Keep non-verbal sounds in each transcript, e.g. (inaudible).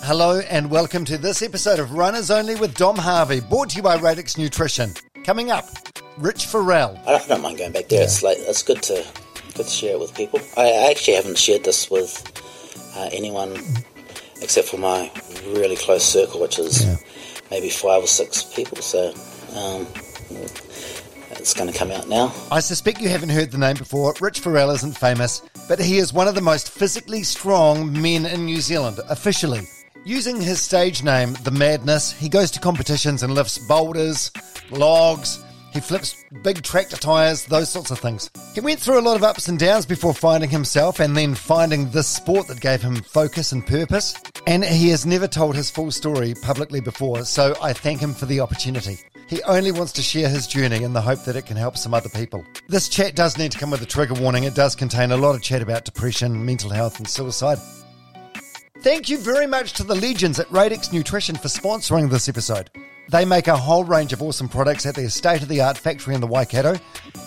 Hello and welcome to this episode of Runners Only with Dom Harvey, brought to you by Radix Nutrition. Coming up, Rich Farrell. I don't, I don't mind going back there. It's like it's good to good to share it with people. I actually haven't shared this with uh, anyone except for my really close circle, which is Yeah. maybe five or six people. So um, it's going to come out now. I suspect you haven't heard the name before. Rich Farrell isn't famous, but he is one of the most physically strong men in New Zealand, officially. Using his stage name, The Madness, he goes to competitions and lifts boulders, logs, he flips big tractor tyres, those sorts of things. He went through a lot of ups and downs before finding himself and then finding this sport that gave him focus and purpose. And he has never told his full story publicly before, so I thank him for the opportunity. He only wants to share his journey in the hope that it can help some other people. This chat does need to come with a trigger warning. It does contain a lot of chat about depression, mental health, and suicide. Thank you very much to the legends at Radix Nutrition for sponsoring this episode. They make a whole range of awesome products at their state of the art factory in the Waikato.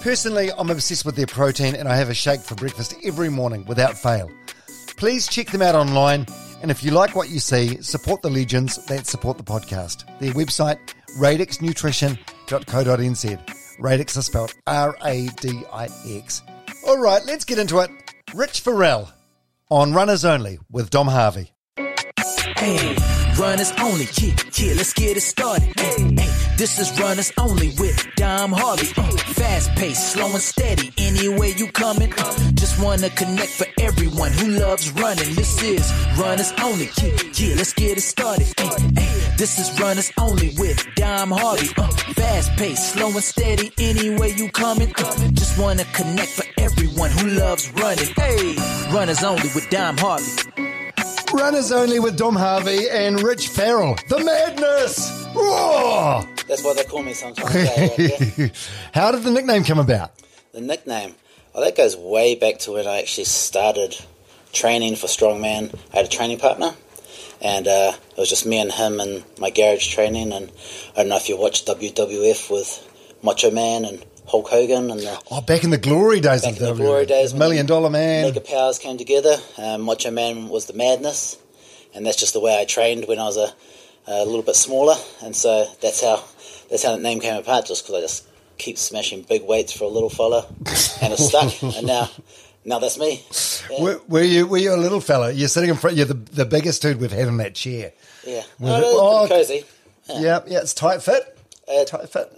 Personally, I'm obsessed with their protein and I have a shake for breakfast every morning without fail. Please check them out online. And if you like what you see, support the legends that support the podcast. Their website, radixnutrition.co.nz. Radix is spelled R A D I X. All right, let's get into it. Rich Farrell on Runners Only with Dom Harvey. Hey, runners only, yeah, yeah, let's get it started. Hey, hey, this is runners only with Dom Harvey. Uh, fast pace, slow and steady, anywhere you coming. Uh, just wanna connect for everyone who loves running. This is runners only, yeah, yeah, let's get it started. Hey, this is runners only with Dom Harvey. Uh, fast pace, slow and steady, anywhere you coming. Uh, just wanna connect for everyone who loves running. Hey, runners only with Dom Harvey. Runners Only with Dom Harvey and Rich Farrell. The madness! Roar! That's what they call me sometimes. (laughs) How did the nickname come about? The nickname, well, that goes way back to when I actually started training for strongman. I had a training partner, and uh, it was just me and him and my garage training. And I don't know if you watch WWF with Macho Man and Hulk Hogan and the Oh, back in the glory days Back of in the glory days Million Dollar Man. Mega Powers came together. Um, Macho Man was the madness, and that's just the way I trained when I was a, a little bit smaller, and so that's how that's how the name came apart. Just because I just keep smashing big weights for a little fella, and it stuck, (laughs) and now now that's me. Yeah, Were, were you were you a little fella? You're sitting in front. You're the, the biggest dude we've had in that chair. yeah. Oh, it- oh, cozy. Yeah, yeah. It's tight fit. Uh.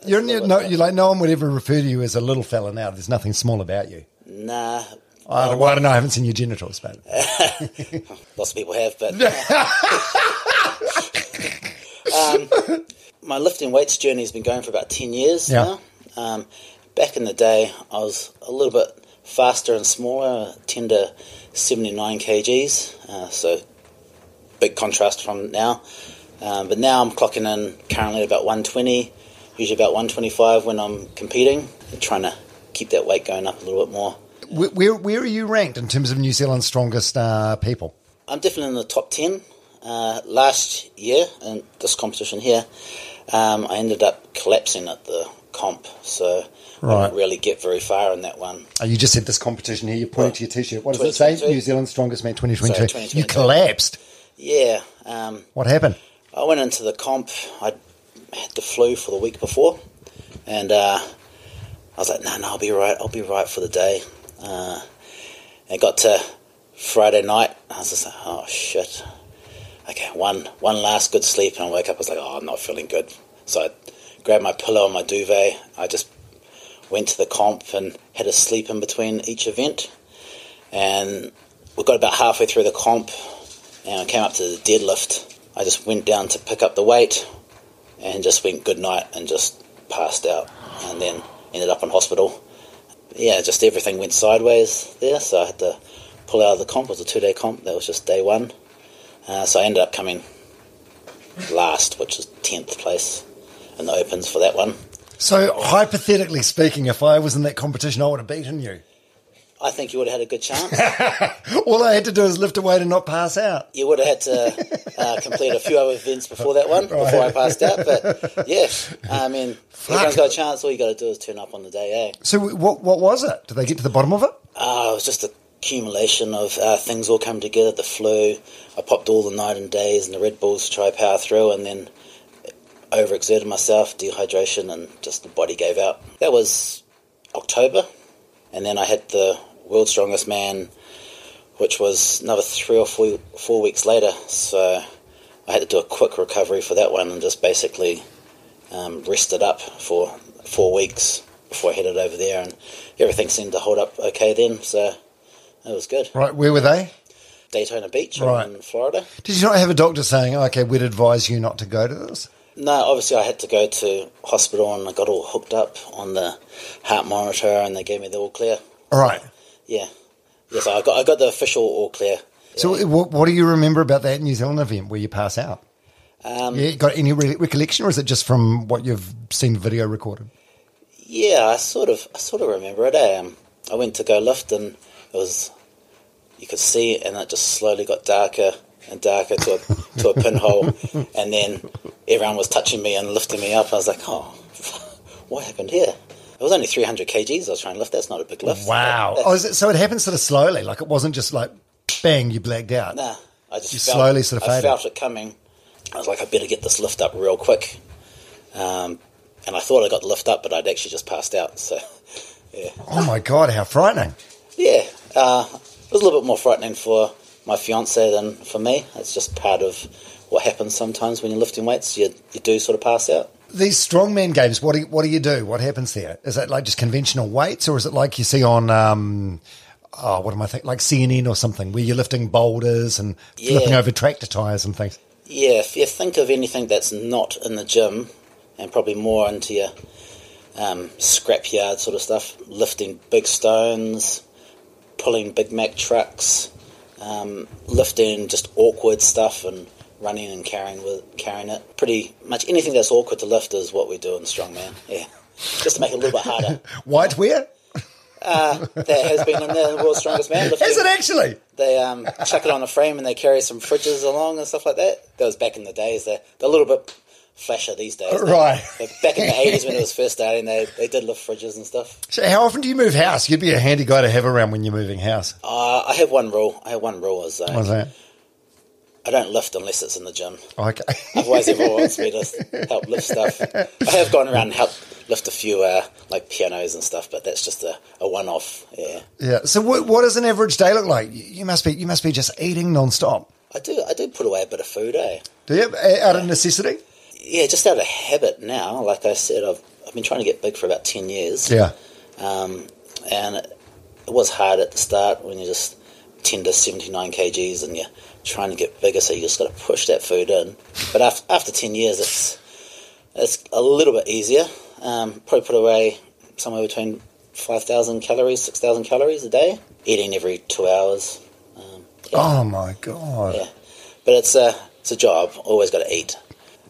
You're no, you like no one would ever refer to you as a little fella now. There's nothing small about you. Nah, I don't, well, I don't know. I haven't seen your genitals, but (laughs) lots of people have, but (laughs) um, my lifting weights journey has been going for about ten years Yeah. now. Um, back in the day, I was a little bit faster and smaller, ten to seventy nine kgs, uh, so big contrast from now. Um, but now I'm clocking in currently at about one twenty, usually about one twenty five when I'm competing, and trying to keep that weight going up a little bit more. where, where where are you ranked in terms of New Zealand's strongest uh, people? I'm definitely in the top 10. Uh, last year, in this competition here, um, I ended up collapsing at the comp, so I didn't really get very far in that one. Oh, you just said this competition here. You pointed to your T-shirt. What does it say? New Zealand's strongest man, 2022. Sorry, You collapsed. Yeah, um, What happened? I went into the comp, I had the flu for the week before, and uh, I was like, no, no, I'll be right, I'll be right for the day. Uh, it got to Friday night, I was just like, oh shit. Okay, one one last good sleep, and I woke up. I was like, "Oh, I'm not feeling good." So I grabbed my pillow and my duvet. I just went to the comp and had a sleep in between each event. And we got about halfway through the comp, and I came up to the deadlift. I just went down to pick up the weight, and just went good night and just passed out, and then ended up in hospital. Yeah, just everything went sideways there, so I had to pull out of the comp. It was a two day comp. That was just day one. Uh, so I ended up coming last, which is 10th place in the Opens for that one. So, hypothetically speaking, if I was in that competition, I would have beaten you. I think you would have had a good chance. (laughs) All I had to do is lift a weight and not pass out. you would have had to uh, complete a few other events before that one, before I passed out. But yeah, I mean, everyone's got a chance. All you got to do is turn up on the day, eh? So, what what was it? Did they get to the bottom of it? Uh, it was just a accumulation of uh, things all come together. The flu, I popped all the night and days and the Red Bulls to try power through, and then overexerted myself, dehydration, and just the body gave out. That was October, and then I had the World's Strongest Man, which was another three or four, four weeks later. So I had to do a quick recovery for that one and just basically um, rested up for four weeks before I headed over there, and everything seemed to hold up okay then. So it was good. Right, where were they? Daytona Beach Right. in Florida. Did you not have a doctor saying, okay, we'd advise you not to go to this? No, obviously I had to go to hospital and I got all hooked up on the heart monitor and they gave me the all clear. All right. Yeah. Yes, I got I got the official all clear. So, what, what do you remember about that New Zealand event where you pass out? Um, Yeah, got any re- recollection, or is it just from what you've seen video recorded? Yeah, I sort of, I sort of remember it. eh? Um, I went to go lift, and it was, you could see it, and it just slowly got darker and darker to a to a pinhole, (laughs) and then everyone was touching me and lifting me up. I was like, oh, (laughs) what happened here? It was only 300 kgs I was trying to lift. That's not a big lift. Wow. That- Oh, is it, so it happened sort of slowly, like it wasn't just like bang, you blacked out. Nah, I just You felt, slowly sort of I felt it coming. I was like, I better get this lift up real quick. Um, and I thought I got the lift up, but I'd actually just passed out. So, (laughs) yeah, Oh my god, how frightening! yeah, uh, it was a little bit more frightening for my fiance than for me. It's just part of what happens sometimes when you're lifting weights. You you do sort of pass out. These strongman games, what do you, what do you do? What happens there? Is it like just conventional weights, or is it like you see on um, oh, what am I thinking? Like CNN or something, where you're lifting boulders and Yeah. flipping over tractor tires and things? Yeah, if you think of anything that's not in the gym and probably more into your um, scrapyard sort of stuff, lifting big stones, pulling Big Mack trucks, um, lifting just awkward stuff and running and carrying with carrying it. Pretty much anything that's awkward to lift is what we do in strongman. Yeah, just to make it a little bit harder. (laughs) Whiteware? That has been in the world's strongest man. Lifting, Is it actually? they um, chuck it on a frame and they carry some fridges along and stuff like that. That was back in the days. They're, they're a little bit flasher these days. Right. But back in the 80s when it was first starting, they, they did lift fridges and stuff. So how often do you move house? You'd be a handy guy to have around when you're moving house. Uh, I have one rule. I have one rule is uh, What's that? I don't lift unless it's in the gym. Okay. Otherwise, everyone wants me to (laughs) help lift stuff. I have gone around and helped lift a few uh, like pianos and stuff, but that's just a, a one-off. Yeah, yeah. So what, what does an average day look like? You you must be you must be just eating non-stop. I do. I do put away a bit of food, eh? Do you? Out of necessity? Yeah, just out of habit now. Like I said, I've I've been trying to get big for about ten years. Yeah. Um, and it, it was hard at the start when you're just 10 to 79 kgs and you're trying to get bigger, so you just got to push that food in. But after, after 10 years, it's it's a little bit easier. Um, probably put away somewhere between 5,000 calories, 6,000 calories a day, eating every two hours. Um, yeah, Oh my god. yeah. But it's a, it's a job, always got to eat.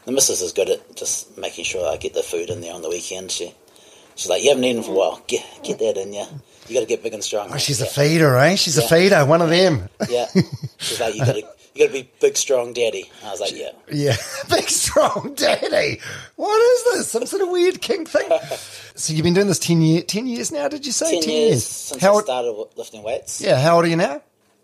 The missus is good at just making sure I get the food in there on the weekend. She She's like, you haven't eaten for a while. Get get that in you. You got to get big and strong. Oh, she's a feeder, eh? She's a feeder, one of them. Yeah. (laughs) She's like, you got to you got to be big, strong, daddy. I was like, yeah. Yeah, (laughs) big strong daddy. What is this? Some sort of weird kink thing? (laughs) So you've been doing this 10, year, 10 years now, did you say? Ten, years, since How, I started w- lifting weights. yeah, how old are you now?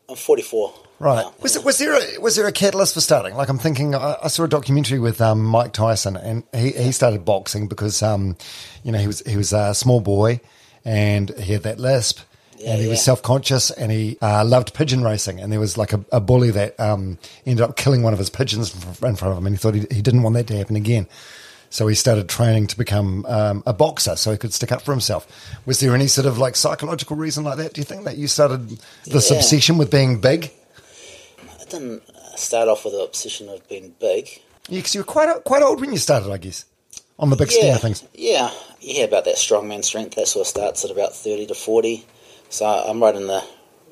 I'm 44. Right. now. Was, it, was there a was there a catalyst for starting? Like I'm thinking, I, I saw a documentary with um, Mike Tyson, and he, he started boxing because um, you know he was he was a small boy, and he had that lisp, and he was self conscious, and he uh, loved pigeon racing, and there was like a, a bully that um, ended up killing one of his pigeons in front of him, and he thought he, he didn't want that to happen again. So he started training to become um, a boxer, so he could stick up for himself. Was there any sort of like psychological reason like that? Do you think that you started this Yeah. obsession with being big? I didn't uh, start off with the obsession of being big. Yeah, because you were quite quite old when you started, I guess, on the big yeah, of things. Yeah, hear about that strongman strength. That sort of starts at about 30 to 40. So I'm right in the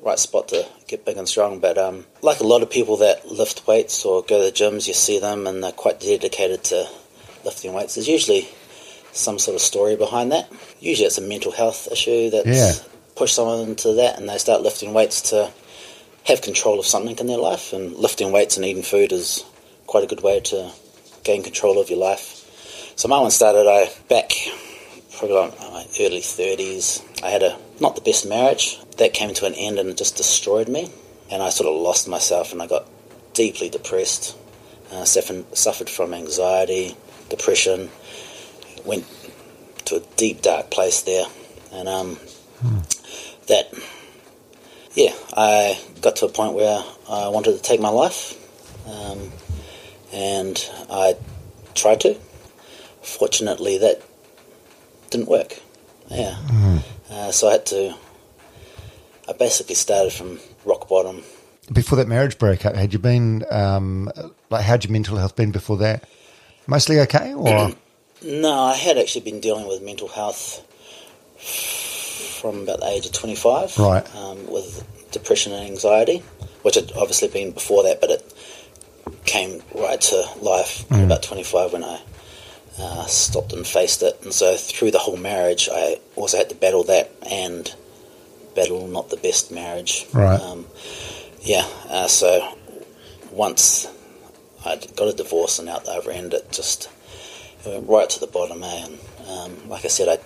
right spot to get big and strong. But um, like a lot of people that lift weights or go to the gyms, you see them and they're quite dedicated to lifting weights. There's usually some sort of story behind that. Usually it's a mental health issue that's Yeah. pushed someone into that and they start lifting weights to have control of something in their life. And lifting weights and eating food is quite a good way to gain control of your life. So my one started I back probably like my early 30s. I had a not the best marriage. That came to an end and it just destroyed me. And I sort of lost myself and I got deeply depressed. Uh, suffered, suffered from anxiety, depression. Went to a deep, dark place there. And um, that, yeah, I got to a point where I wanted to take my life. Um, and I tried to. Fortunately, that didn't work. Yeah. Uh, so I had to. I basically started from rock bottom. Before that marriage breakup, had you been um, like how'd your mental health been before that? Mostly okay, or (clears throat) No, I had actually been dealing with mental health from about the age of 25. Right. Um, with depression and anxiety, which had obviously been before that, but it came right to life at about 25 when I uh, stopped and faced it. And so through the whole marriage, I also had to battle that and battle not the best marriage. Right. Um, yeah, uh, so once I got a divorce and out the other end, it just it went right to the bottom. Eh? And um, like I said, I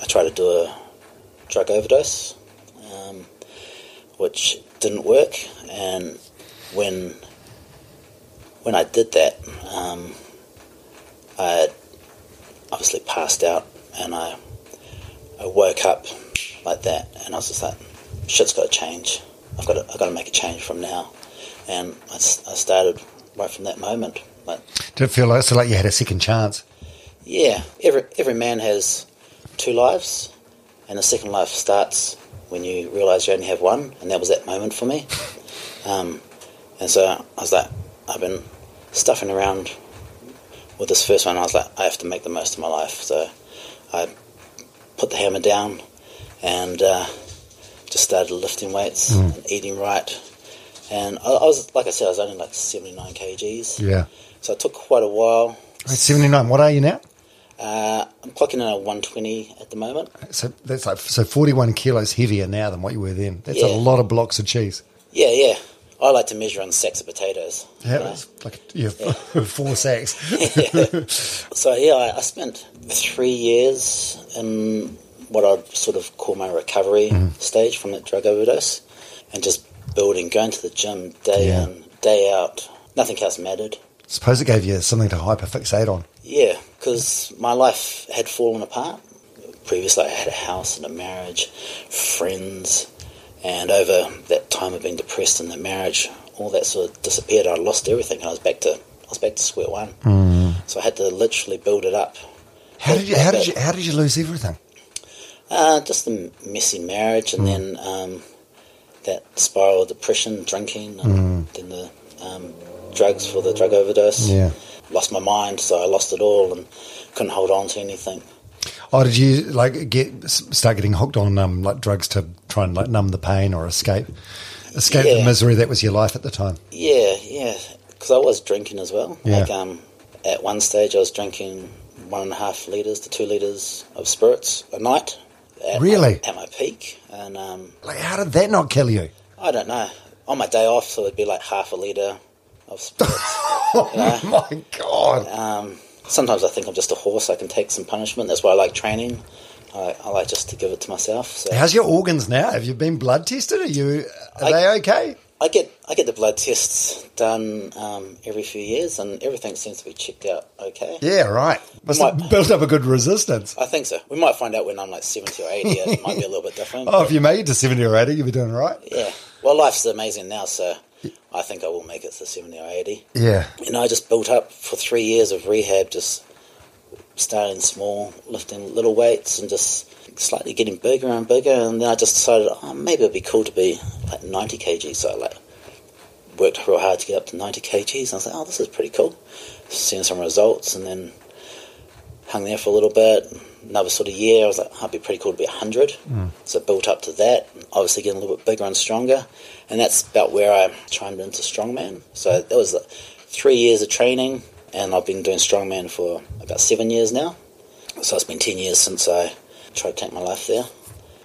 I tried to do a drug overdose, um, which didn't work. And when when I did that, um, I had obviously passed out, and I I woke up like that, and I was just like, "Shit's got to change. I've got to I've got to make a change from now." And I, I started right from that moment. Like, did it feel like so like you had a second chance? yeah, every every man has two lives, and the second life starts when you realise you only have one, and that was that moment for me. Um, and so I was like, I've been stuffing around with this first one. I was like, I have to make the most of my life. So I put the hammer down and uh, just started lifting weights and eating right. And I, I was, like I said, I was only like 79 kgs. Yeah. So it took quite a while. Seventy nine. What are you now? Uh, I'm clocking in at 120 at the moment. So that's like so forty one kilos heavier now than what you were then. That's a lot of blocks of cheese. Yeah, yeah. I like to measure on sacks of potatoes. Yeah, Uh, it's like yeah, (laughs) four sacks. (laughs) so yeah, I, I spent three years in what I'd sort of call my recovery stage from that drug overdose, and just building, going to the gym day Yeah. in, day out. Nothing else mattered. Suppose it gave you something to hyperfixate on. Yeah, because my life had fallen apart. Previously, I had a house and a marriage, friends, and over that time of being depressed in the marriage, all that sort of disappeared. I lost everything. I was back to I was back to square one. So I had to literally build it up. How did you? How did you? How did you lose everything? Uh, just the messy marriage, and then um, that spiral of depression, drinking, and then the um, drugs for the drug overdose. Yeah. Lost my mind, so I lost it all and couldn't hold on to anything. Oh, did you like get start getting hooked on um, like drugs to try and like numb the pain or escape escape the misery that was your life at the time? Yeah, yeah, because I was drinking as well. Yeah. Like, um, at one stage, I was drinking one and a half liters to two liters of spirits a night. At Really? My, at my peak, and um, Like, how did that not kill you? I don't know. On my day off, so it'd be like half a liter of spirits. (laughs) Oh my god! um, sometimes I think I'm just a horse. I can take some punishment. That's why I like training. I, I like just to give it to myself. So How's your organs now? Have you been blood tested? Are you? Are I- they okay? I get I get the blood tests done um, every few years, and everything seems to be checked out okay. Yeah, right. Must have built up a good resistance. I think so. We might find out when I'm like 70 or 80. It might be a little bit different. (laughs) Oh, if you made it to seventy or eighty, you'll be doing right. Yeah. Well, life's amazing now, so I think I will make it to 70 or 80. Yeah. And I just built up for three years of rehab, just starting small, lifting little weights, and just slightly getting bigger and bigger. And then I just decided, oh, maybe it'd be cool to be like 90 kg. So I like worked real hard to get up to 90 kgs. And I was like, oh, this is pretty cool. Seeing some results, and then hung there for a little bit. Another sort of year, I was like, oh, it'd be pretty cool to be 100. Mm. So built up to that, obviously getting a little bit bigger and stronger. And that's about where I chimed into strongman. So that was three years of training, and I've been doing strongman for about seven years now. So it's been 10 years since I tried to take my life there.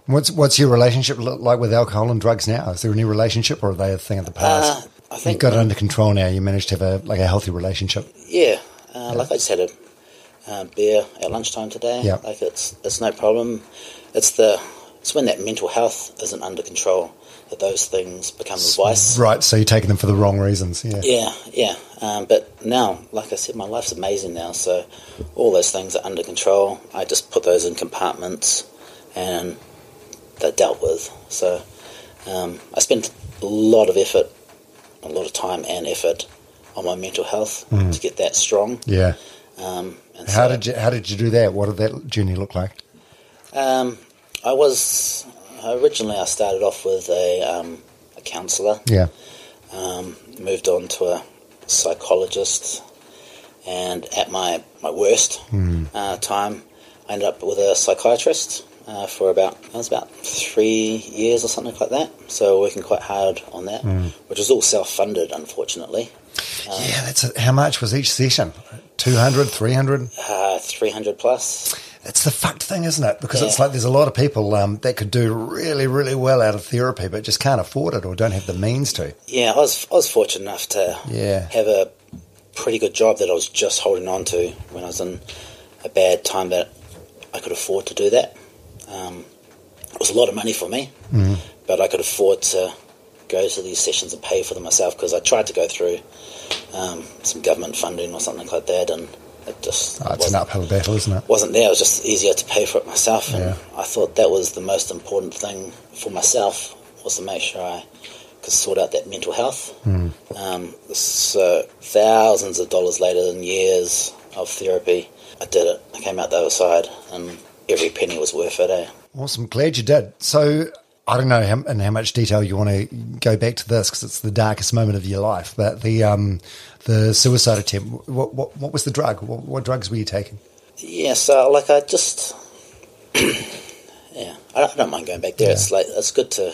What's what's your relationship look like with alcohol and drugs now? Is there any relationship, or are they a thing of the past? Uh, I think You've got it under control now. You managed to have a like a healthy relationship. Yeah, uh, like I just had a uh, beer at lunchtime today. Yeah. like it's it's no problem. It's the it's when that mental health isn't under control that those things become a vice. Right. So you're taking them for the wrong reasons. Yeah. Yeah, yeah. Um, but now, like I said, my life's amazing now. So all those things are under control. I just put those in compartments, and they're dealt with. So um, I spent a lot of effort, a lot of time and effort on my mental health to get that strong. Yeah. Um, and How so, did you How did you do that? What did that journey look like? Um, I was originally I started off with a, um, a counsellor. Yeah. um, moved on to a psychologist, and at my, my worst uh, time, I ended up with a psychiatrist uh, for about it was about three years or something like that. So working quite hard on that, which was all self funded, unfortunately. yeah. That's a, how much was each session? 200, 300? Uh, Three hundred plus. It's the fucked thing, isn't it? Because it's like there's a lot of people um, that could do really, really well out of therapy, but just can't afford it or don't have the means to. Yeah, I was I was fortunate enough to Yeah. have a pretty good job that I was just holding on to when I was in a bad time that I could afford to do that. Um, it was a lot of money for me, but I could afford to go to these sessions and pay for them myself because I tried to go through um, some government funding or something like that, and it just Oh, it's an wasn't, uphill battle, isn't it? wasn't there. It was just easier to pay for it myself, and Yeah. I thought that was the most important thing for myself was to make sure I could sort out that mental health. Um, so thousands of dollars later and years of therapy, I did it. I came out the other side, and every penny was worth it. Eh? Awesome. Glad you did. So I don't know how, in how much detail you want to go back to this because it's the darkest moment of your life. But the um, the suicide attempt. What, what what was the drug? What, what drugs were you taking? Yeah, so like I just, (clears throat) yeah, I don't, I don't mind going back there. It's like it's good to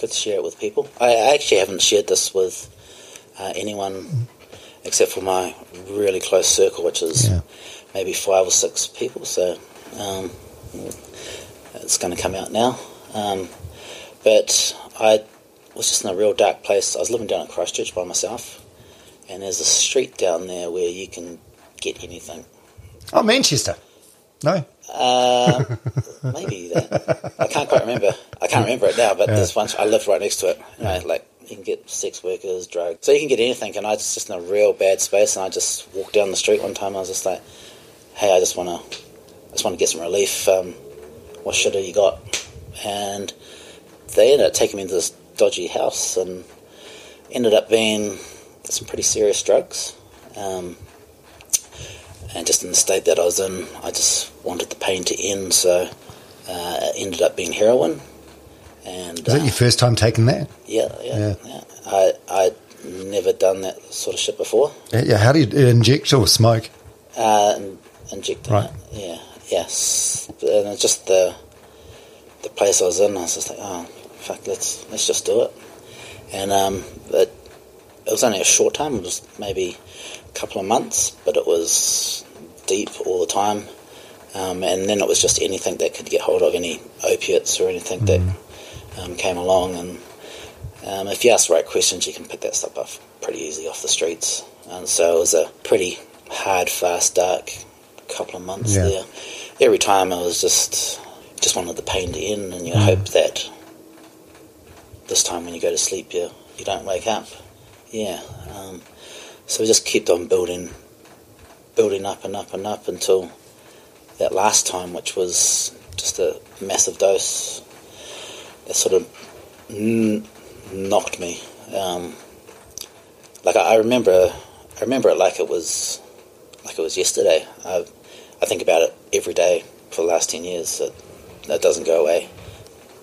good to share it with people. I, I actually haven't shared this with uh, anyone except for my really close circle, which is Yeah. maybe five or six people. So um, it's going to come out now. Um, but I was just in a real dark place. I was living down at Christchurch by myself, and there's a street down there where you can get anything. Oh, Manchester. No. Uh, maybe that. I can't quite remember. I can't remember it now, but there's one. I lived right next to it. You know, like you can get sex workers, drugs, so you can get anything. And I was just in a real bad space, and I just walked down the street one time. I was just like, "Hey, I just want to, I just want to get some relief. Um, what shit have you got?" And they ended up taking me into this dodgy house, and ended up being some pretty serious drugs. Um, and just in the state that I was in, I just wanted the pain to end, so uh, it ended up being heroin. And Was that uh, your first time taking that? yeah, yeah, Yeah. yeah, I I'd never done that sort of shit before. Yeah. How do you inject or smoke? Uh, and injecting Right. it, yeah, yes, and it's just the the place I was in. I was just like, oh fuck, let's let's just do it. And um, it, it was only a short time. It was maybe a couple of months, but it was deep all the time. Um, and then it was just anything that could get hold of any opiates or anything that um, came along. And um, if you ask the right questions, you can pick that stuff up pretty easily off the streets. And so it was a pretty hard, fast, dark couple of months Yeah. there. Every time I was just just wanted the pain to end, and you hope that this time when you go to sleep, you you don't wake up. Yeah. Um, so we just kept on building, building up and up and up until that last time, which was just a massive dose that sort of n- knocked me. Um, like I, I remember, I remember it like it was, like it was yesterday. I, I think about it every day for the last ten years. That doesn't go away,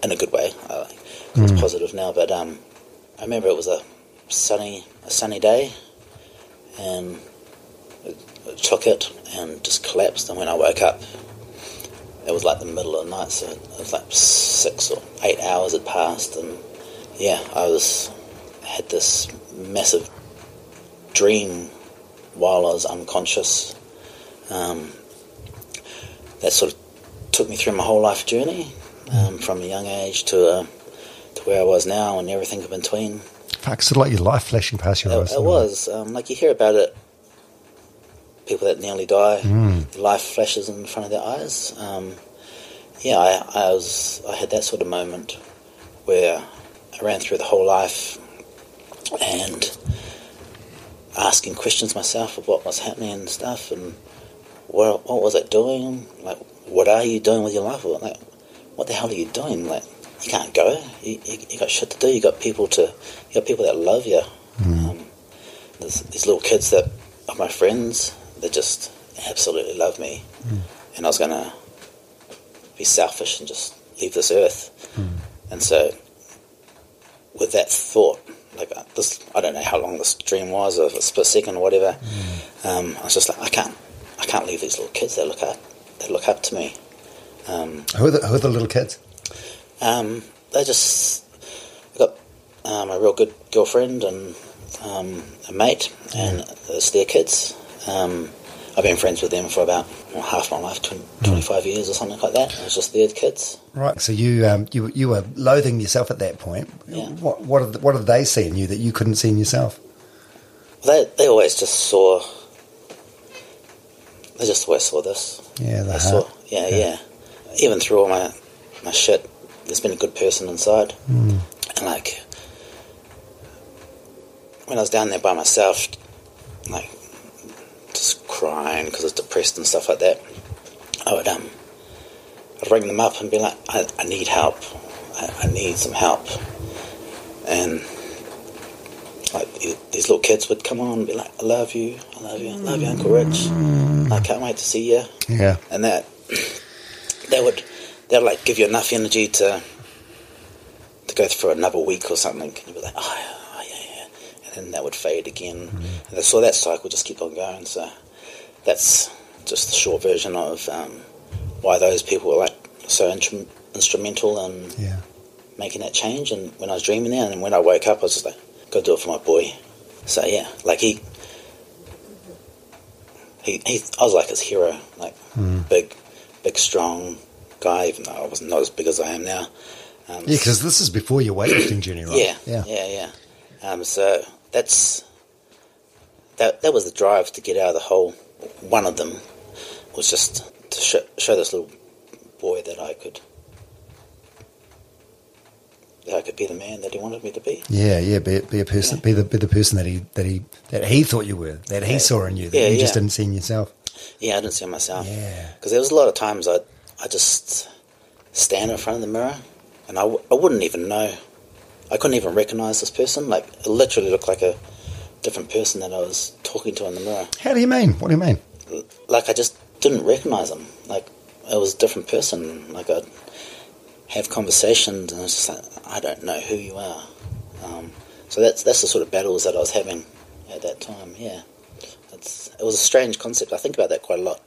in a good way. I, it's positive now, but um, I remember it was a sunny, a sunny day, and it, it took it and just collapsed. And when I woke up, it was like the middle of the night, so it was like six or eight hours had passed, and yeah, I was had this massive dream while I was unconscious. Um, that sort of took me through my whole life journey, um, from a young age to uh, to where I was now, and everything in between. Fuck, sort of like your life flashing past your It, eyes. it was um, like you hear about it. People that nearly die, Mm. life flashes in front of their eyes. Um, yeah, I, I was. I had that sort of moment where I ran through the whole life and asking questions myself of what was happening and stuff, and what what was it doing? Like, what are you doing with your life? Like, what the hell are you doing? Like, you can't go. You, you, you got shit to do. You got people to. You got people that love you. Um, there's these little kids that are my friends that just absolutely love me, and I was gonna be selfish and just leave this earth. And so, with that thought, like uh, this, I don't know how long this dream was, or a split second or whatever. Um, I was just like, I can't, I can't leave these little kids They look up, that look up to me. Um, Who are, the, who are the little kids? Um, they just I got um, a real good girlfriend and um, a mate, and it's their kids. Um, I've been friends with them for about well, half my life, 20, 25 years or something like that. It was just their kids. Right. So you um, you you were loathing yourself at that point. Yeah. What what did, what did they see in you that you couldn't see in yourself? They they always just saw. They just always saw this. Yeah, the They heart. saw, yeah, yeah. Even through all my my shit, there's been a good person inside. Hmm. And like when I was down there by myself, like just crying because I was depressed and stuff like that, I would um, I'd ring them up and be like, I, I need help. I, I need some help. And like these little kids would come on and be like, I love you, I love you, I love you, Uncle Rich. I can't wait to see you. Yeah. And that (clears throat) they would they'd like give you enough energy to to go for another week or something. And you'd be like, oh, yeah, oh yeah, yeah. And then that would fade again. And so that cycle just keep on going. So that's just the short version of um, why those people were like so intrum- instrumental in Yeah. making that change. And when I was dreaming that, and when I woke up, I was just like, go do it for my boy. So yeah, like he, he, he I was like his hero, like big, big, strong guy. Even though I wasn't as big as I am now. Um, Yeah, because this is before your weightlifting journey, right? yeah, Yeah. yeah, yeah. Um, so that's that. That was the drive to get out of the hole. One of them was just to show, show this little boy that I could that I could be the man that he wanted me to be. Yeah, yeah, be, be a person, be the be the person that he that he that he thought you were, that he Yeah. saw in you, that Yeah, you just didn't see in yourself. Yeah, I didn't see myself. Yeah. Because there was a lot of times I I just stand in front of the mirror and I, w- I wouldn't even know. I couldn't even recognize this person. Like it literally looked like a different person that I was talking to in the mirror. How do you mean? What do you mean? like I just didn't recognize him. Like it was a different person. Like I'd have conversations, and I was just like, I don't know who you are. Um, so that's that's the sort of battles that I was having at that time. Yeah, it's, it was a strange concept. I think about that quite a lot.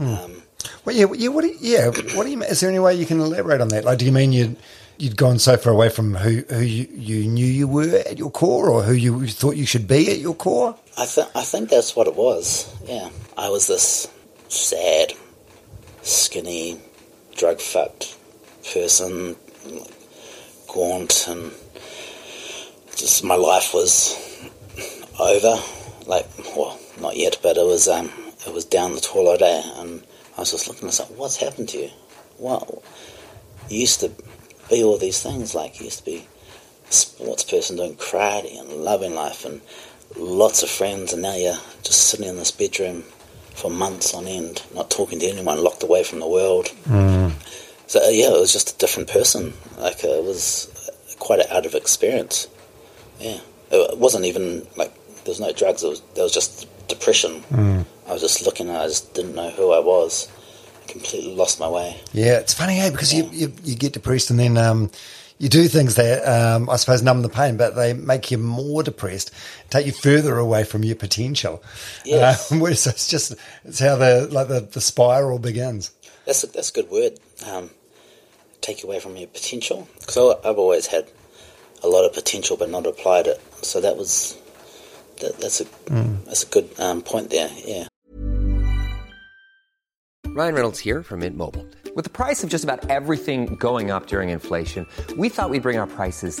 Um, Well, yeah, yeah. What do you, yeah? What do you? Is there any way you can elaborate on that? Like, do you mean you you'd gone so far away from who who you, you knew you were at your core, or who you thought you should be at your core? I think I think that's what it was. Yeah, I was this sad, skinny, drug fucked person, gaunt, and just my life was over. Like, well, not yet, but it was. Um, it was down the toilet, eh? and I was just looking at myself. What's happened to you? What you used to be all these things. Like you used to be a sports person doing karate and loving life and lots of friends, and now you're just sitting in this bedroom for months on end, not talking to anyone, locked away from the world. So uh, yeah, it was just a different person. Like uh, it was quite an out of experience. Yeah, it wasn't even like there was no drugs. It was there was just depression. I was just looking. I just didn't know who I was. I completely lost my way. Yeah, it's funny, eh? Because you, you you get depressed and then um, you do things that um, I suppose numb the pain, but they make you more depressed, take you further away from your potential. Yeah, Uh, (laughs) whereas it's just it's how the like the, the spiral begins. that's a, that's a good word. Um, take away from your potential because I've always had a lot of potential but not applied it. So that was that, that's a that's a good um, point there. Yeah. Ryan Reynolds here from Mint Mobile. With the price of just about everything going up during inflation, we thought we'd bring our prices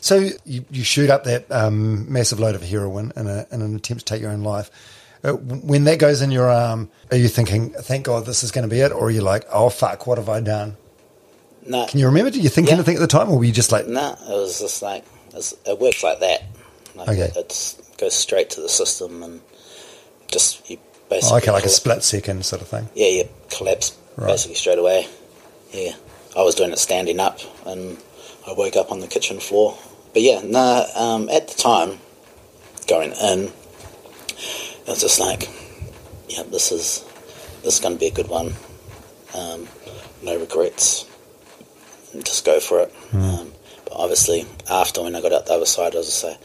So you, you shoot up that um, massive load of heroin in, a, in an attempt to take your own life. Uh, when that goes in your arm, are you thinking, "Thank God this is going to be it," or are you like, "Oh fuck, what have I done"? No, Can you remember? Did you think Yeah. anything at the time, or were you just like, no, it was just like it's, it works like that. Like Okay. it it's, goes straight to the system and just you oh, basically okay, like a split second sort of thing? yeah, you collapse Right. basically straight away. Yeah, I was doing it standing up, and I woke up on the kitchen floor. But yeah, no, um, at the time, going in, it was just like, yeah, this is this is going to be a good one. Um, no regrets. Just go for it. Hmm. Um, but obviously, after when I got out the other side, I was just like,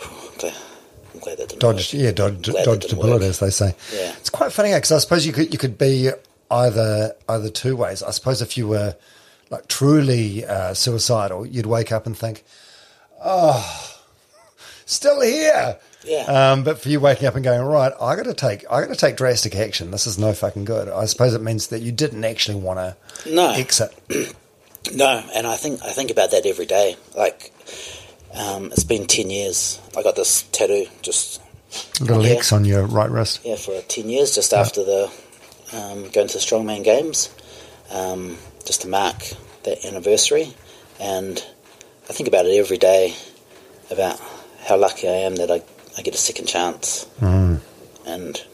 "Whew, I'm glad, I'm glad that didn't Dodged, work. yeah, dodged, dodged a bullet, as they say. Yeah. It's quite funny because I suppose you could you could be either either two ways. I suppose if you were like truly uh, suicidal, you'd wake up and think, "Oh, still here." Yeah. Um, but for you waking up and going, right, I got to take, I got to take drastic action. This is no fucking good. I suppose it means that you didn't actually want to No. exit. (clears throat) No, and I think I think about that every day. Like, um, it's been ten years. I got this tattoo just a Little Yeah. X on your right wrist. yeah for ten years, just after the um, going to the strongman games, um, just to mark that anniversary. And I think about it every day about how lucky I am that I, I get a second chance, mm. and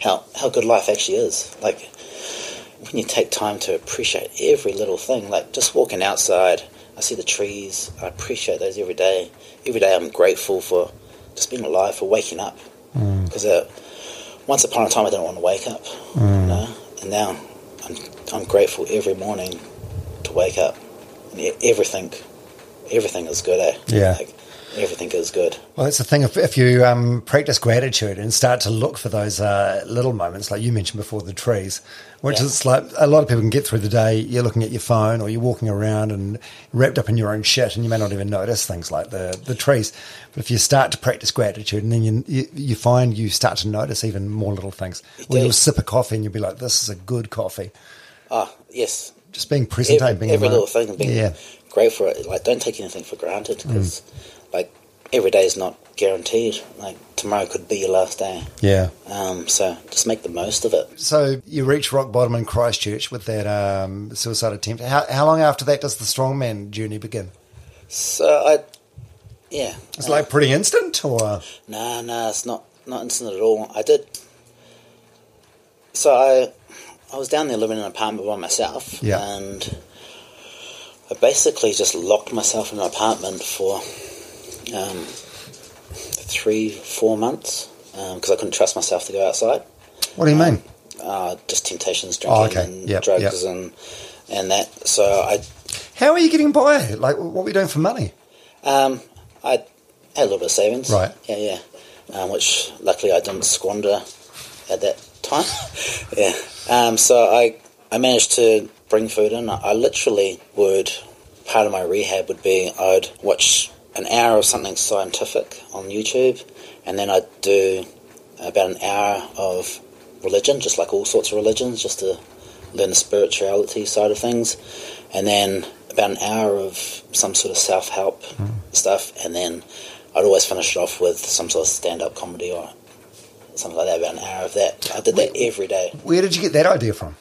how how good life actually is. Like when you take time to appreciate every little thing, like just walking outside, I see the trees. I appreciate those every day. Every day, I'm grateful for just being alive, for waking up. Mm. Because uh, once upon a time, I didn't want to wake up, mm. you know? and now I'm I'm grateful every morning to wake up. And everything, everything is good. Eh? Yeah. like, everything is good. Well, that's the thing. If, if you um, practice gratitude and start to look for those uh, little moments, like you mentioned before, the trees, which Yeah. is like a lot of people can get through the day. You're looking at your phone or you're walking around and wrapped up in your own shit, and you may not even notice things like the, the trees. But if you start to practice gratitude, and then you, you you find you start to notice even more little things. Or do. you'll sip a coffee and you'll be like, "This is a good coffee." Ah, yes, Just being present, every, being every the little thing, being yeah. grateful for it. Like, don't take anything for granted Mm. because, like, every day is not guaranteed. Like, tomorrow could be your last day. Yeah. Um, so just make the most of it. So you reach rock bottom in Christchurch with that um, suicide attempt. How, how long after that does the strongman journey begin? So I, yeah, It's like pretty instant, or nah, nah, it's not not instant at all. I did. So I, I was down there living in an apartment by myself, Yeah. and I basically just locked myself in an apartment for um, three, four months because I couldn't trust myself to go outside. what do you mean? uh, just temptations, drinking Oh, okay. and Yep, drugs yep. and and that. So I How are you getting by? Like, what were you doing for money? um, I had a little bit of savings, Right. Yeah, yeah. Um, which luckily I didn't squander at that time. (laughs) yeah. Um, so I I managed to bring food in. I, I literally would part of my rehab would be I'd watch an hour of something scientific on YouTube, and then I'd do about an hour of religion, just like all sorts of religions, just to learn the spirituality side of things. And then about an hour of some sort of self help stuff, and then I'd always finish it off with some sort of stand up comedy or something like that. About an hour of that. I did that every day, Where did you get that idea from?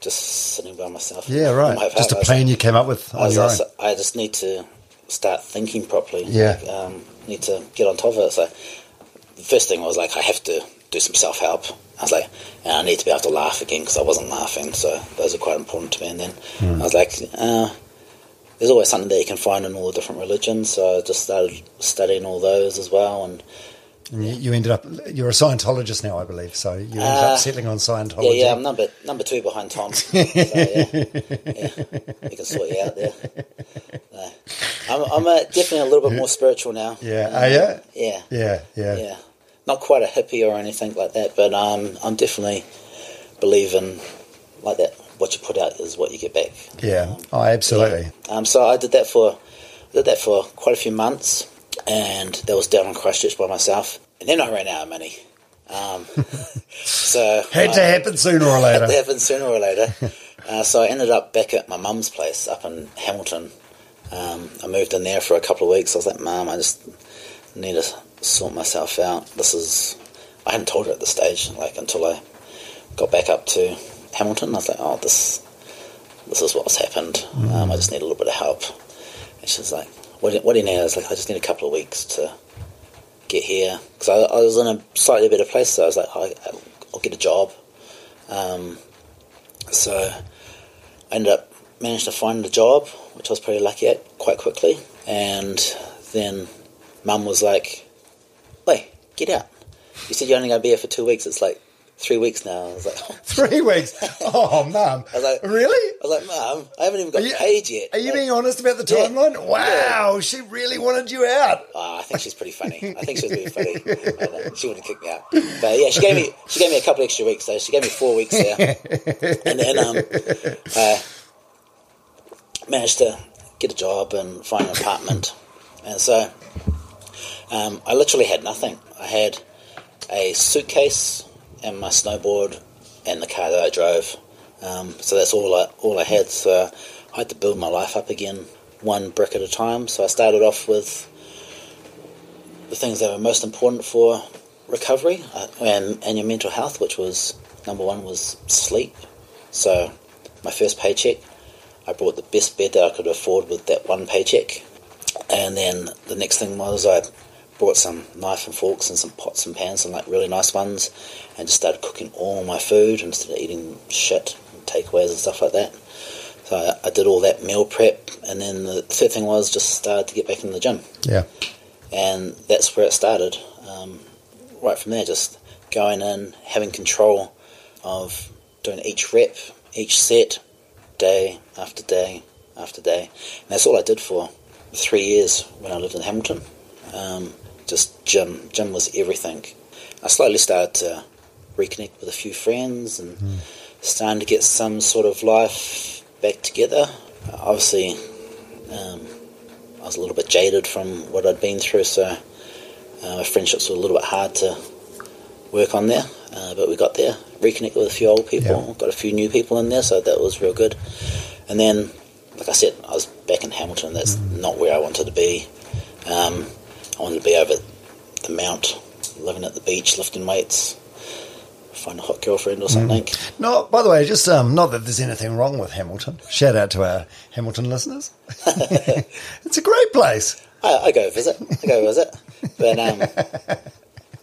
just sitting by myself. Yeah, right. my Just a plan you came up with I, on was, your I, own. I just need to start thinking properly. Yeah. Like, um, need to get on top of it. So the first thing was like, I have to do some self help. I was like, and I need to be able to laugh again because I wasn't laughing. So those are quite important to me. And then Hmm. I was like, uh, there's always something that you can find in all the different religions. So I just started studying all those as well. And And you, you ended up, you're a Scientologist now, I believe. So you ended Uh, up settling on Scientology. yeah, yeah. I'm number number two behind Tom. (laughs) so, yeah, yeah, we can sort you out there. No. I'm, I'm uh definitely a little bit more spiritual now. Yeah, are you? Yeah, Yeah, yeah. yeah. Not quite a hippie or anything like that, but um, I'm definitely believe in like that. What you put out is what you get back. Yeah. Oh, absolutely. Um, so I did that for did that for quite a few months, and that was down in Christchurch by myself. And then I ran out of money. Um, (laughs) so Had to I- happen sooner or later. had to happen sooner or later. uh, so I ended up back at my mum's place up in Hamilton. Um, I moved in there for a couple of weeks. I was like, Mum, I just need to sort myself out. This is. I hadn't told her at the stage, like until I got back up to Hamilton. I was like, Oh, this, this is what's happened. Um, I just need a little bit of help. And she's like, What, what do you need? I was like, I just need a couple of weeks to get here because I, I was in a slightly better place. So I was like, I, I'll get a job. Um, so I ended up managed to find a job, which I was pretty lucky at quite quickly. And then Mum was like, "Wait, get out! You said you're only going to be here for two weeks. It's like three weeks now." I was like, oh. (laughs) Three weeks. Oh, mum. I was like, really? I was like, Mum, I haven't even got you- paid yet. Are you Like, being honest about the Yeah. timeline? Wow, she really wanted you out. Oh, I think she's pretty funny. I think she's being funny. She wouldn't kick me out. But yeah, she gave me she gave me a couple extra weeks though. She gave me four weeks there, and then um, I managed to get a job and find an apartment, and so um, I literally had nothing. I had a suitcase and my snowboard and the car that I drove. Um, so that's all I all I had. So I had to build my life up again, one brick at a time. So I started off with the things that were most important for recovery uh, and, and your mental health, which was number one was sleep. So my first paycheck, I bought the best bed that I could afford with that one paycheck, and then the next thing was I bought some knife and forks and some pots and pans and like really nice ones, and just started cooking all my food instead of eating shit and takeaways and stuff like that. So I, I did all that meal prep, and then the third thing was just started to get back in the gym Yeah. and that's where it started. Um, right from there, just going in, having control of doing each rep, each set, day after day after day. And that's all I did for three years when I lived in Hamilton. Um, just gym. Gym was everything. I slowly started to reconnect with a few friends and starting to get some sort of life back together. Obviously, um, I was a little bit jaded from what I'd been through, so uh, my friendships were a little bit hard to work on there. Uh, but we got there, reconnected with a few old people, Yeah. got a few new people in there, so that was real good. And then, like I said, I was back in Hamilton. That's not where I wanted to be. Um, I wanted to be over the mount, living at the beach, lifting weights, find a hot girlfriend or something. No, by the way, just um, not that there's anything wrong with Hamilton. Shout out to our Hamilton listeners. (laughs) it's a great place. I, I go visit. I go visit. But um, uh,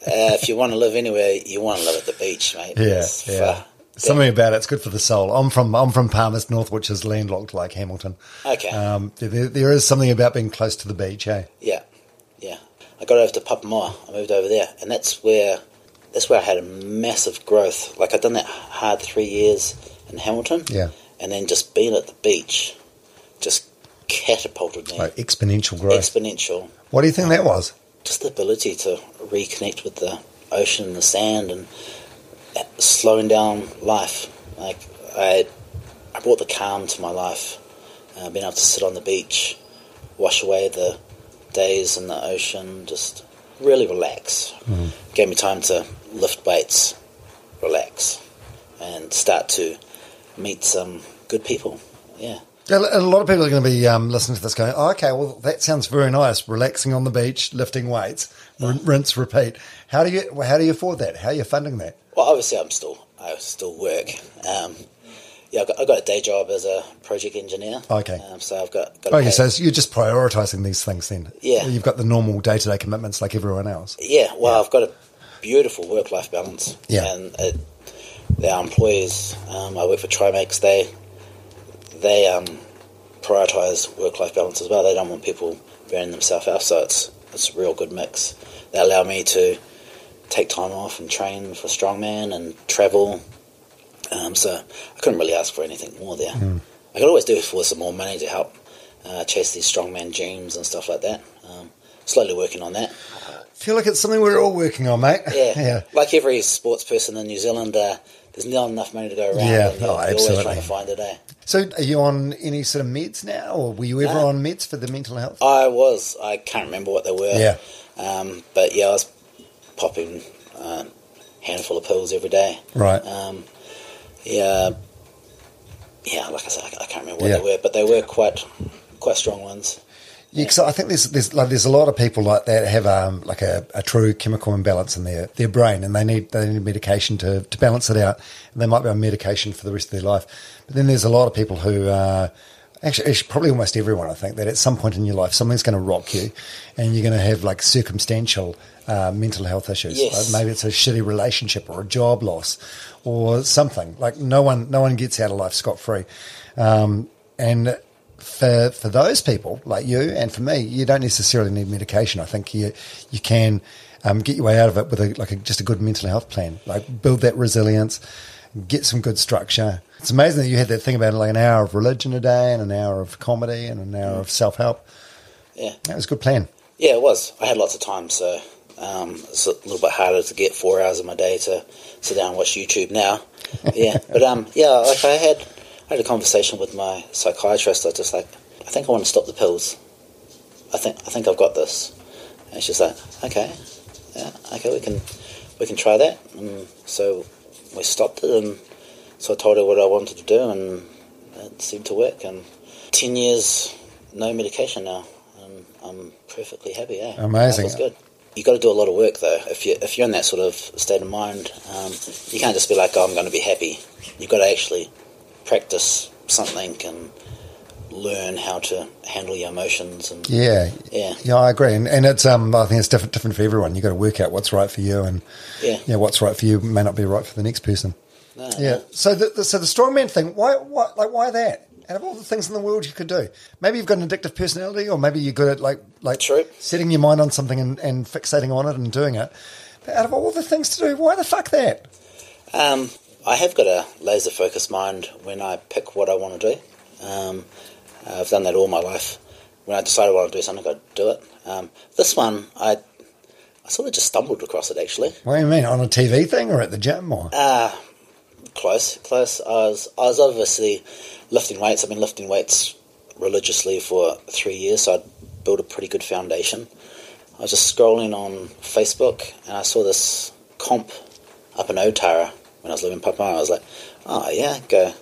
if you want to live anywhere, you want to live at the beach, mate. Yeah, It's yeah. far. Something about it, it's good for the soul. I'm from I'm from Palmerston North, which is landlocked like Hamilton. Okay. Um, there, there is something about being close to the beach, eh? Yeah, yeah. I got over to Papamoa. I moved over there, and that's where that's where I had a massive growth. Like I'd done that hard three years in Hamilton, Yeah. and then just being at the beach, just catapulted me Like exponential growth. exponential. what do you think that was? Just the ability to reconnect with the ocean and the sand, and uh, slowing down life. Like I, I brought the calm to my life. Uh, being able to sit on the beach, wash away the days in the ocean, just really relax. Gave me time to lift weights, relax, and start to meet some good people. Yeah. A a lot of people are going to be um, listening to this going, oh, okay, well, that sounds very nice. Relaxing on the beach, lifting weights, r- rinse, repeat. How do you how do you afford that? How are you funding that? Well, obviously, I'm still I still work. Um, yeah, I've got, I've got a day job as a project engineer. Okay. Um, so I've got. got Okay, pay- so you're just prioritising these things then. Yeah. You've got the normal day to day commitments like everyone else. Yeah, well, I've got a beautiful work life balance. Yeah. And it, our employees, um, I work for Trimax, they they um, prioritise work life balance as well. They don't want people burning themselves out, so it's it's a real good mix. They allow me to take time off and train for strongman and travel. Um, so I couldn't really ask for anything more there. I could always do it for some more money to help uh, chase these strongman dreams and stuff like that. Um, slowly working on that. I feel like it's something we're all working on, mate. Yeah. (laughs) yeah. Like every sports person in New Zealand, uh, there's not enough money to go around. Yeah, and oh, absolutely. trying to find it, eh? So are you on any sort of meds now, or were you ever on meds for the mental health? I was. I can't remember what they were. Yeah. Um, but yeah, I was popping a handful of pills every day. Right. Um, yeah. Yeah, like I said, I, I can't remember what Yeah. they were, but they were quite quite strong ones. Yeah, because I think there's there's like there's a lot of people like that have um, like a, a true chemical imbalance in their, their brain, and they need they need medication to, to balance it out, and they might be on medication for the rest of their life. But then there's a lot of people who uh, actually, actually probably almost everyone I think that at some point in your life something's going to rock you, and you're going to have like circumstantial uh, mental health issues. Yes. Like maybe it's a shitty relationship or a job loss or something. Like no one no one gets out of life scot free, um, and for for those people like you and for me, you don't necessarily need medication. I think you you can um, get your way out of it with a, like a, just a good mental health plan. Like build that resilience, get some good structure. It's amazing that you had that thing about like an hour of religion a day and an hour of comedy and an hour of self help. Yeah. That was a good plan. Yeah, it was. I had lots of time, so um, it's a little bit harder to get four hours of my day to sit down and watch YouTube now. (laughs) Yeah, but um, yeah, like I had, I had a conversation with my psychiatrist. I was just like, I think I want to stop the pills. I think I think I've got this. And she's like, okay, yeah, okay, we can we can try that. And so we stopped it, and so I told her what I wanted to do, and it seemed to work. And ten years, no medication now, and I'm perfectly happy. Eh? Amazing. Is good. You got to do a lot of work though. If you if you're in that sort of state of mind, um, you can't just be like, "Oh, I'm going to be happy." You've got to actually practice something and learn how to handle your emotions and Yeah, Yeah. yeah. I agree, and, and it's um, I think it's different different for everyone. You've got to work out what's right for you, and Yeah. yeah, what's right for you may not be right for the next person. No, Yeah. no. So the, the so the strongman thing, why why like why that? Out of all the things in the world you could do, maybe you've got an addictive personality, or maybe you're good at like like True. setting your mind on something and, and fixating on it and doing it. But out of all the things to do, why the fuck that? Um, I have got a laser focused mind when I pick what I want to do. Um, I've done that all my life. When I decide I want to do something, I do it. Um, this one, I, I sort of just stumbled across it actually. What do you mean on a TV thing or at the gym or? Uh, close, close. I was, I was obviously lifting weights. I've been lifting weights religiously for three years, so I'd built a pretty good foundation. I was just scrolling on Facebook and I saw this comp up in Otara when I was living in Papamoa. I was like, oh yeah, go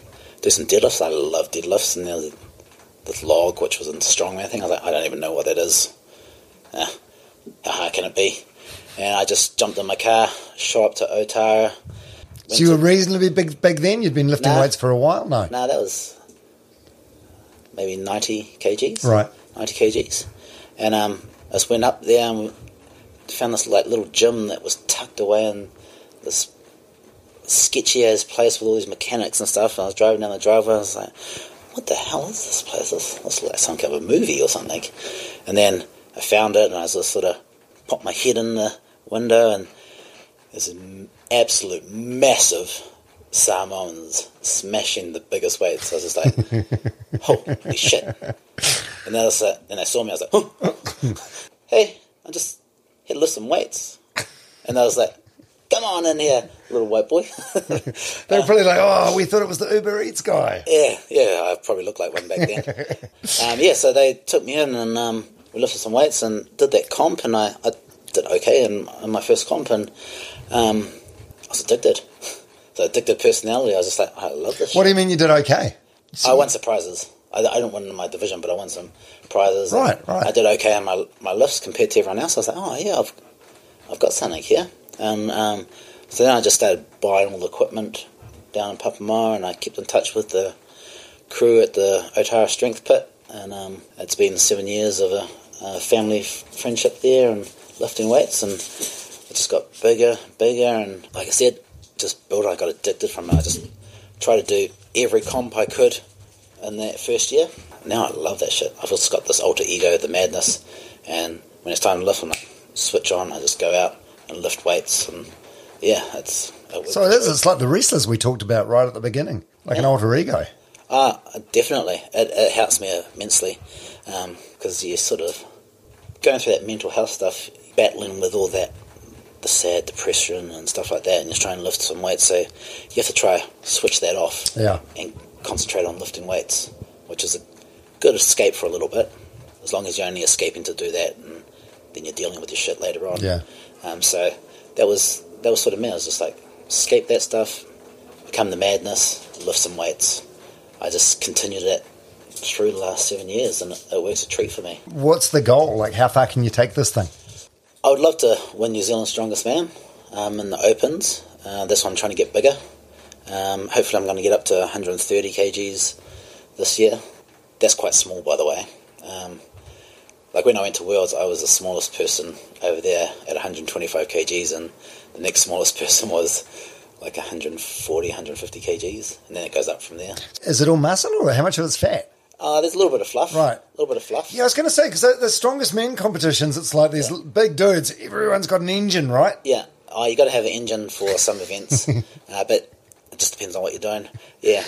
do some deadlifts. I love deadlifts. And there was this log which was in the strongman thing. I was like, I don't even know what that is. Uh, how hard can it be? And I just jumped in my car, shot up to Otara. So you were reasonably big big then. You'd been lifting Nah. weights for a while. No, No, that was maybe 90 kgs. Right. 90 kgs. And um, I just went up there and we found this like little gym that was tucked away in this sketchy ass place with all these mechanics and stuff. And I was driving down the driveway. I was like, what the hell is this place? This, this looks like some kind of a movie or something. And then I found it and I was just sort of popped my head in the window and there's an absolute massive Samoans smashing the biggest weights. I was just like, (laughs) holy shit. And then, I was like, then they saw me, I was like, huh. (laughs) hey, I just hit lift some weights. And I was like, come on in here, little white boy. (laughs) they were probably like, oh, we thought it was the Uber Eats guy. yeah, yeah, I probably looked like one back then. um, yeah, so they took me in and um, we lifted some weights and did that comp, and I, I did okay in, in my first comp, and um, I was addicted. So addicted personality. I was just like, I love this. What do you mean you did okay? I won surprises. I, I didn't win in my division, but I won some prizes. Right, right. I did okay on my my lifts compared to everyone else. I was like, oh yeah, I've I've got something here. And um, so then I just started buying all the equipment down in Papamoa, and I kept in touch with the crew at the Otara Strength Pit. And um, it's been seven years of a, a family f- friendship there and lifting weights, and it just got bigger, bigger, and like I said, just built. I got addicted from it. I just tried to do every comp I could in that first year. Now I love that shit. I've just got this alter ego, the madness, and when it's time to lift, I'm like, switch on. I just go out and lift weights, and yeah, it's. It So it is. It's like the wrestlers we talked about right at the beginning, like an alter ego. Ah, definitely. It, it helps me immensely because you're sort of going through that mental health stuff, battling with all that, the sad depression and stuff like that, and you're trying to lift some weights. So you have to try switch that off Yeah. and concentrate on lifting weights, which is a good escape for a little bit, as long as you're only escaping to do that, and then you're dealing with your shit later on. Yeah. Um, so that was that was sort of me. I was just like escape that stuff, become the madness, lift some weights. I just continued it through the last seven years, and it, it works a treat for me. What's the goal? Like, how far can you take this thing? I would love to win New Zealand's strongest man um, in the Opens. Uh, that's why I'm trying to get bigger. Um, hopefully, I'm going to get up to 130 kgs this year. That's quite small, by the way. Um, like when I went to Worlds, I was the smallest person over there at 125 kgs, and the next smallest (laughs) person was like 140, 150 kgs, and then it goes up from there. Is it all muscle or how much of it's fat? Uh, there's a little bit of fluff, Right. A little bit of fluff. Yeah, I was going to say because the, the strongest men competitions, it's like these l- big dudes. Everyone's got an engine, right? Yeah. Oh, you got to have an engine for some events, (laughs) uh, but it just depends on what you're doing. Yeah,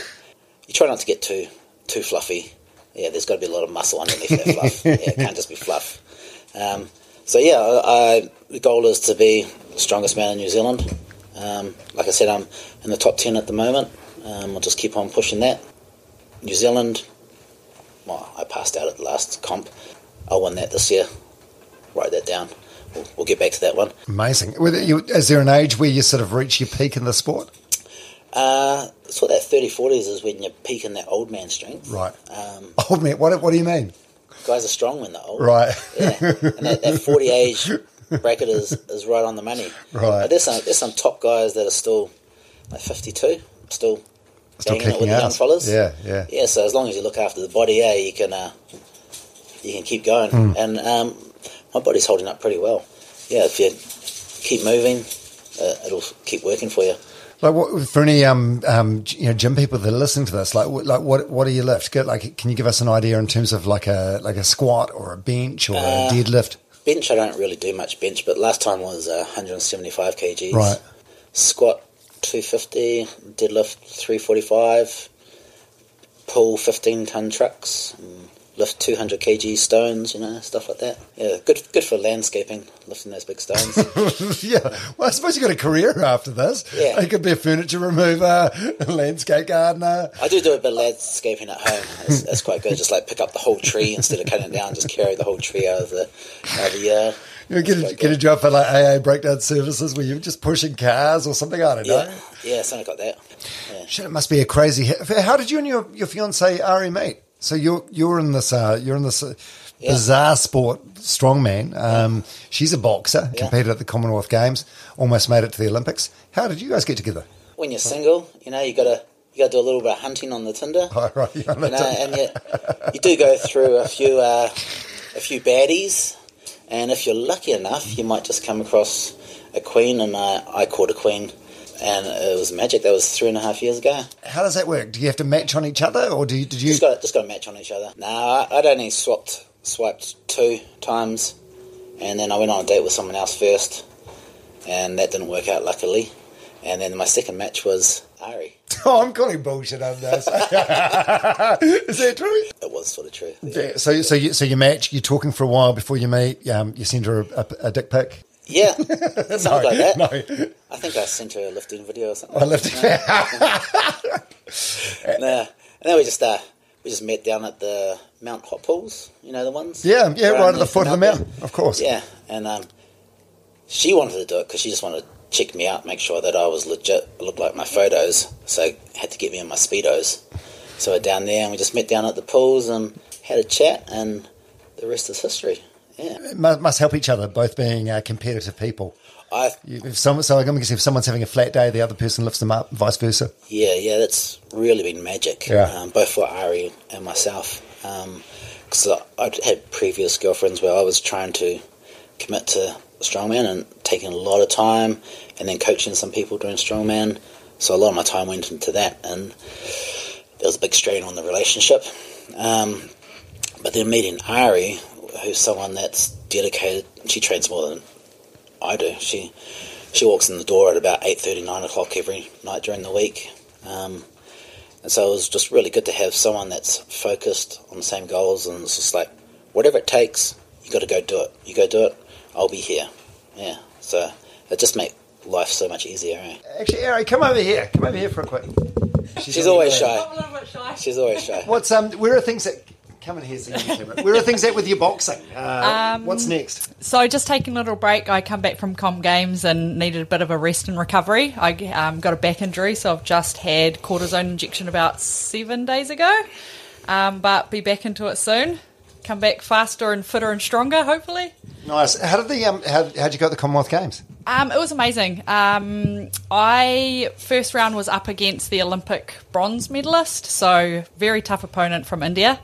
you try not to get too too fluffy. Yeah, there's got to be a lot of muscle underneath that fluff. (laughs) Yeah, it can't just be fluff. Um, so yeah, I, I, the goal is to be the strongest man in New Zealand. Um, like I said, I'm in the top ten at the moment. Um, I'll just keep on pushing that. New Zealand. Well, I passed out at the last comp. I'll win that this year. Write that down. We'll, we'll get back to that one. Amazing. You, is there an age where you sort of reach your peak in the sport? Uh, so that 30 40s is when you're peaking that old man strength. Right. Um, Oh man, what what do you mean? guys are strong when they're old. Right. Yeah. And that, that (laughs) 40 age bracket is, is right on the money. Right. But there's some, there's some top guys that are still like 52, still, Still it kicking with the young fellas. Yeah, yeah. Yeah, so as long as you look after the body, yeah, you can, uh, you can keep going. Hmm. And um, my body's holding up pretty well. Yeah, if you keep moving, uh, it'll keep working for you. Like what, for any um, um you know gym people that are listening to this, like like what what do you lift? Get like can you give us an idea in terms of like a like a squat or a bench or Uh, a deadlift? Bench, I don't really do much bench, but last time was uh, 175 kgs. Right. Squat 250, deadlift 345, pull 15 ton trucks, and lift 200 kg stones, you know, stuff like that. Yeah, good good for landscaping, lifting those big stones. (laughs) yeah. Well, I suppose you got a career after this. Yeah. You could be a furniture remover, (laughs) a landscape gardener. I do do a bit of landscaping at home. That's, it's quite good. Just like pick up the whole tree instead of cutting it down, just carry the whole tree out of the, out of the yard. You know, get a, get a job for like AA breakdown services where you're just pushing cars or something. I don't know. Yeah, yeah, something like that. Shit, it must be a crazy. How did you and your, your fiance Ari meet? So you're you're in this uh, you're in this uh, Yeah. bizarre sport, strongman. Um, she's a boxer, Yeah. competed at the Commonwealth Games, almost made it to the Olympics. How did you guys get together? When you're single, you know, you gotta you gotta do a little bit of hunting on the Tinder. Oh, (laughs) right, on you know, Tinder. and you, you do go through a few uh, a few baddies, and if you're lucky enough, you might just come across a queen, and I, I caught a queen, and it was magic. That was three and a half years ago. How does that work? Do you have to match on each other, or do you, did you? Just got just got to match on each other. No, I, I'd only swapped swiped two times, and then I went on a date with someone else first, and that didn't work out luckily. And then my second match was Ari. (laughs) Oh, I'm calling bullshit on this. (laughs) Is that true? It was sort of true. Yeah, So, so you, so you match. You're talking for a while before you meet. Um, you send her a, a, a dick pic. Yeah, (laughs) something like that. No, I think I sent her a lifting video or something. I left. Nah. And then we just uh, we just met down at the Mount Hot Pools. You know the ones. Yeah, yeah, right at the foot of the mountain, of course. Yeah, and um, she wanted to do it because she just wanted to check me out, make sure that I was legit, looked like my photos. So had to get me in my speedos. So we're down there and we just met down at the pools and had a chat, and the rest is history. Yeah. Must, must help each other, both being uh, competitive people. I If someone, so I'm guessing if someone's having a flat day, the other person lifts them up, vice versa. Yeah, yeah, that's really been magic. Yeah. Um, both for Ari and myself. Because I'd had previous girlfriends where I was trying to commit to strongman and taking a lot of time and then coaching some people doing strongman. So a lot of my time went into that and there was a big strain on the relationship. Um, but then meeting Ari, who's someone that's dedicated, she trains more than I do. She she walks in the door at about eight thirty, nine o'clock every night during the week. Um, and so it was just really good to have someone that's focused on the same goals and it's just like, whatever it takes, you got to go do it. You go do it, I'll be here. Yeah. So it just makes life so much easier. Eh? Actually, Ari, come over here. Come over here for a quick. She's, always shy. a little bit shy. She's always shy. (laughs) What's um? Where are things that come in here? So you can camera. Where are things at with your boxing? Uh, what's next? So just taking a little break. I come back from Com Games and needed a bit of a rest and recovery. I um, got a back injury, so I've just had cortisone injection about seven days ago. Um, but be back into it soon. Come back faster and fitter and stronger, hopefully. Nice. How did the um? How how'd you go at the Commonwealth Games? Um, it was amazing. Um, I first round was up against the Olympic bronze medalist, so very tough opponent from India.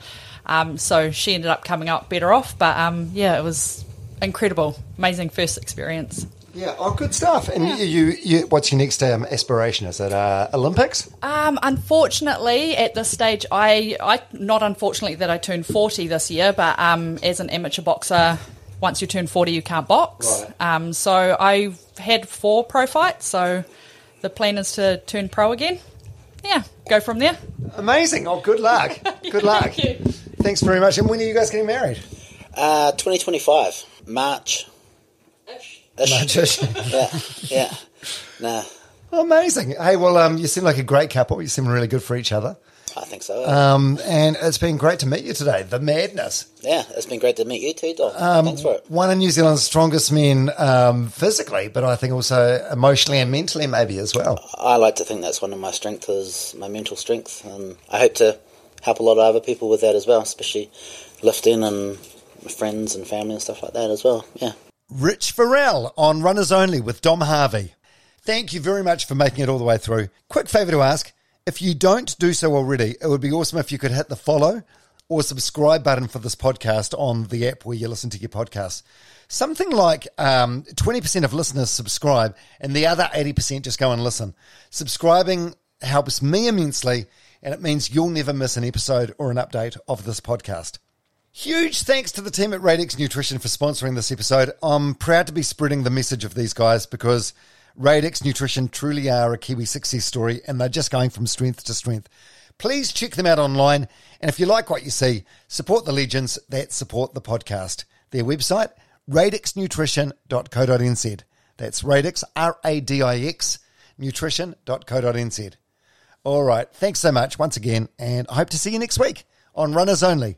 Um, so she ended up coming out better off, but um, yeah, it was incredible, amazing first experience. Yeah. Oh, good stuff. And you, you, you, what's your next um, aspiration? Is it uh, Olympics? Um, unfortunately, at this stage, I, I not unfortunately that I turned forty this year, but um, as an amateur boxer, once you turn forty, you can't box. Right. Um, so I had four pro fights. So the plan is to turn pro again. Yeah, go from there. Amazing. Oh, good luck. (laughs) Good luck. Thank you. Thanks very much. And when are you guys getting married? Uh, 2025, March. March-ish. (laughs) Yeah, yeah. Nah, Amazing. Hey, well, um, you seem like a great couple. You seem really good for each other. I think so. Um, and it's been great to meet you today. The madness. yeah, it's been great to meet you too, Dom. Um, Thanks for it. One of New Zealand's strongest men um, physically, but I think also emotionally and mentally, maybe as well. I like to think that's one of my strengths is my mental strength, and I hope to help a lot of other people with that as well, especially lifting and friends and family and stuff like that as well. Yeah. Rich Farrell on Runners Only with Dom Harvey. Thank you very much for making it all the way through. Quick favour to ask if you don't do so already, it would be awesome if you could hit the follow or subscribe button for this podcast on the app where you listen to your podcasts. Something like um, 20% of listeners subscribe and the other 80% just go and listen. Subscribing helps me immensely and it means you'll never miss an episode or an update of this podcast. Huge thanks to the team at Radix Nutrition for sponsoring this episode. I'm proud to be spreading the message of these guys because Radix Nutrition truly are a Kiwi success story and they're just going from strength to strength. Please check them out online. And if you like what you see, support the legends that support the podcast. Their website, radixnutrition.co.nz. That's Radix, R A D I X, nutrition.co.nz. All right. Thanks so much once again. And I hope to see you next week on Runners Only